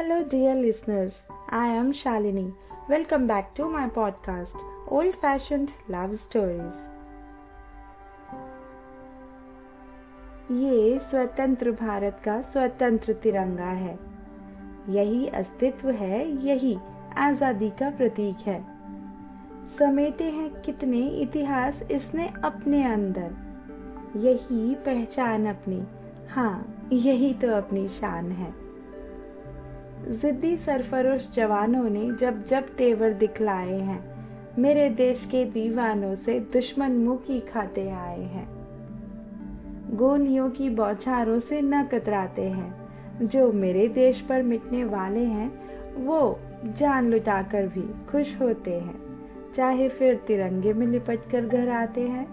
Hello, dear listeners. I am Shalini. Welcome back to my podcast, Old Fashioned Love Stories. ये स्वतंत्र भारत का स्वतंत्र तिरंगा है यही अस्तित्व है यही आज़ादी का प्रतीक है समेटे हैं कितने इतिहास इसने अपने अंदर यही पहचान अपनी हाँ यही तो अपनी शान है जिद्दी सरफरोश जवानों ने जब जब तेवर दिखलाए हैं, मेरे देश के दीवानों से दुश्मन मुखी खाते आए हैं। गोलियों की बौछारों से न कतराते हैं, जो मेरे देश पर मिटने वाले हैं, वो जान लुटाकर भी खुश होते हैं, चाहे फिर तिरंगे में लिपट कर घर आते हैं।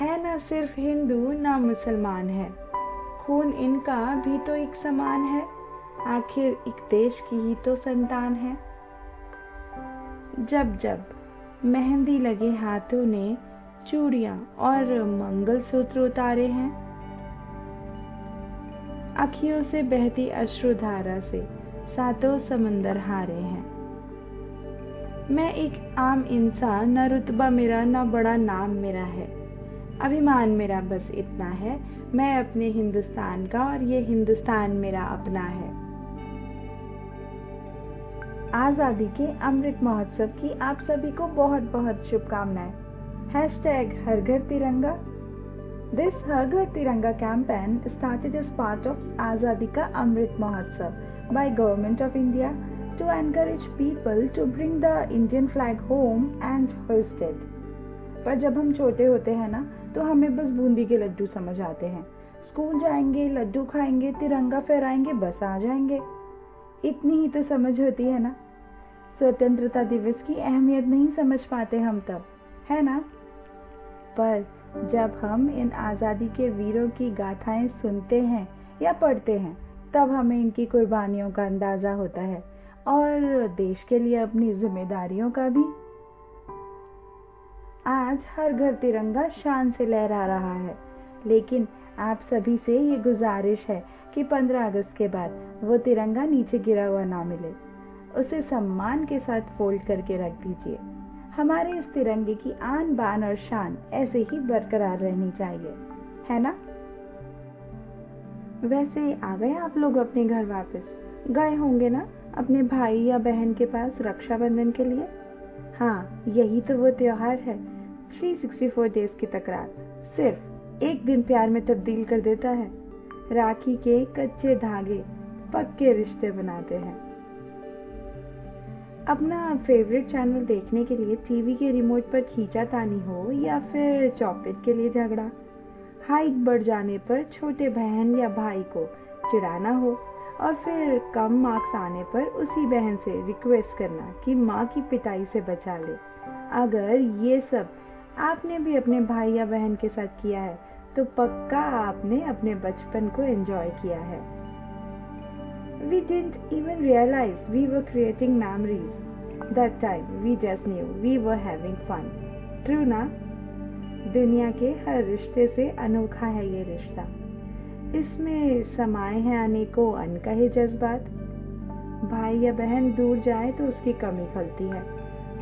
है ना सिर्फ़ हिंदू, ना मुसलमान है खून इनका भी तो एक समान है। आखिर एक देश की ही तो संतान है। जब जब मेहंदी लगे हाथों ने, चूड़ियाँ और मंगलसूत्र उतारे हैं। अखियों से बहती अश्रुधारा से सातों समंदर हारे हैं। मैं एक आम इंसान, न रुतबा मेरा, न बड़ा नाम मेरा है। अभिमान मेरा बस इतना है, मैं अपने हिंदुस्तान का और ये हिंदुस्तान मेरा अपना है। आज़ादी के अमृत महोत्सव की आप सभी को बहुत बहुत शुभकामनाएँ। हैश टैग हर घर तिरंगा। This Har Ghar Tiranga campaign started as part of Azadi ka Amrit Mahotsav by government of India to encourage people to bring the Indian flag home and hoist. पर जब हम छोटे होते हैं ना तो हमें बस बूंदी के लड्डू समझ आते हैं। स्कूल जाएँगे, लड्डू खाएँगे, तिरंगा फहराएँगे, बस आ जाएँगे। इतनी ही तो समझ होती है ना? स्वतंत्रता दिवस की अहमियत नहीं समझ पाते हम तब, है ना? पर जब हम इन आज़ादी के वीरों की गाथाएँ सुनते हैं या पढ़ते हैं, तब हमें इनकी कुर्बानियों का अंदाज़ा होता है और देश के लिए अपनी जिम्मेदारियों का भी। आज हर घर तिरंगा शान से लहरा रहा है। लेकिन आप सभी से ये गुजारिश है कि 15 अगस्त के बाद वो तिरंगा नीचे गिरा हुआ ना मिले। उसे सम्मान के साथ फोल्ड करके रख दीजिए। हमारे इस तिरंगे की आन बान और शान ऐसे ही बरकरार रहनी चाहिए। है ना? वैसे आ गए आप लोग अपने घर वापस। गए होंगे ना अपने भाई या बहन के पास रक्षाबंधन के लिए? हाँ यही तो वो त्योहार है। 364 डेज़ की तकरार। सिर्फ़ एक दिन प्यार में तब्दील कर देता है। राखी के कच्चे धागे, पक्के रिश्ते बनाते हैं। अपना फेवरेट चैनल देखने के लिए टीवी के रिमोट पर खींचा तानी हो या फिर चॉकलेट के लिए झगड़ा। हाइट बढ़ जाने पर छोटे बहन या भाई को चिढ़ाना हो और फिर कम मार्क्स आने पर उसी बहन से रिक्वेस्ट करना कि माँ की पिटाई से बचा ले। अगर ये सब आपने भी अपने भाई या बहन के साथ किया है तो पक्का आपने अपने बचपन को एंजॉय किया है We didn't even realize we were creating memories. That time, we just knew we were having fun. True ना? दुनिया के हर रिश्ते से अनोखा है ये रिश्ता इसमें समाये हैं अनेकों अनकहे जज्बात भाई या बहन दूर जाए तो उसकी कमी खलती है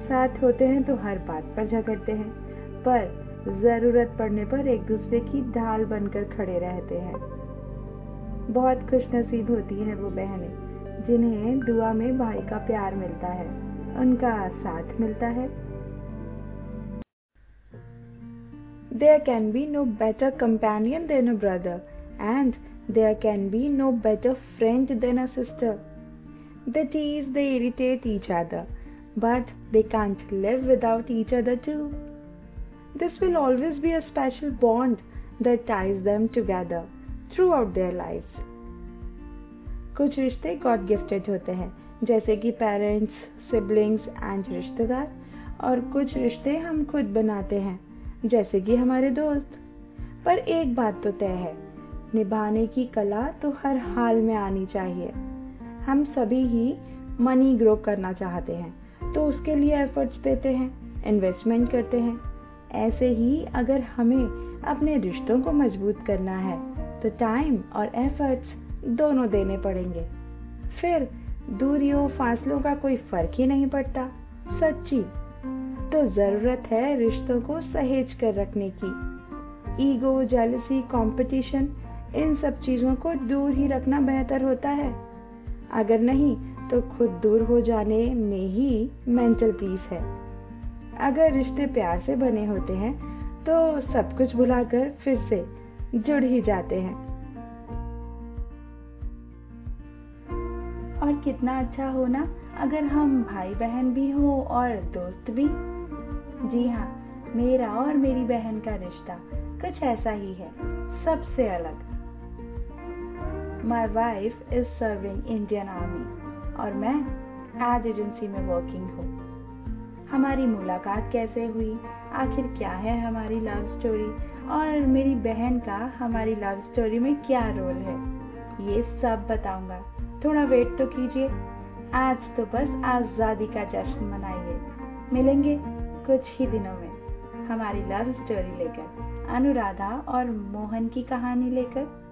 साथ होते हैं तो हर बात पर झगड़ते हैं पर ज़रूरत पड़ने पर एक दूसरे की ढाल बनकर खड़े रहते हैं। बहुत खुशनसीब होती हैं वो बहनें, जिन्हें दुआ में भाई का प्यार मिलता है, उनका साथ मिलता है। There can be no better companion than a brother and there can be no better friend than a sister they tease they irritate each other but they can't live without each other too This will always be a special bond that ties them together throughout their lives. कुछ रिश्ते God gifted होते हैं, जैसे कि parents siblings and रिश्तेदार, और कुछ रिश्ते हम खुद बनाते हैं, जैसे कि हमारे दोस्त। पर एक बात तो तय है, निभाने की कला तो हर हाल में आनी चाहिए। हम सभी ही मनी ग्रो करना चाहते हैं तो उसके लिए एफर्ट्स देते हैं इन्वेस्टमेंट करते हैं। ऐसे ही अगर हमें अपने रिश्तों को मज़बूत करना है तो टाइम और एफर्ट्स दोनों देने पड़ेंगे। फिर दूरियों, फासलों का कोई फ़र्क ही नहीं पड़ता, सच्ची। तो ज़रूरत है रिश्तों को सहेज कर रखने की। ईगो जेलसी कंपटीशन इन सब चीज़ों को दूर ही रखना बेहतर होता है। अगर नहीं तो खुद दूर हो जाने में ही मेंटल पीस है। अगर रिश्ते प्यार से बने होते हैं तो सब कुछ भुलाकर फिर से जुड़ ही जाते हैं। और कितना अच्छा हो ना, अगर हम भाई बहन भी हो और दोस्त भी। जी हाँ मेरा और मेरी बहन का रिश्ता कुछ ऐसा ही है, सबसे अलग। My wife is serving Indian army और मैं एड एजेंसी में वर्किंग हूँ। हमारी मुलाकात कैसे हुई? आखिर क्या है हमारी लव स्टोरी और मेरी बहन का हमारी लव स्टोरी में क्या रोल है? ये सब बताऊँगा। थोड़ा वेट तो कीजिए। आज तो बस आज़ादी का जश्न मनाइए। मिलेंगे कुछ ही दिनों में हमारी लव स्टोरी लेकर। अनुराधा और मोहन की कहानी लेकर।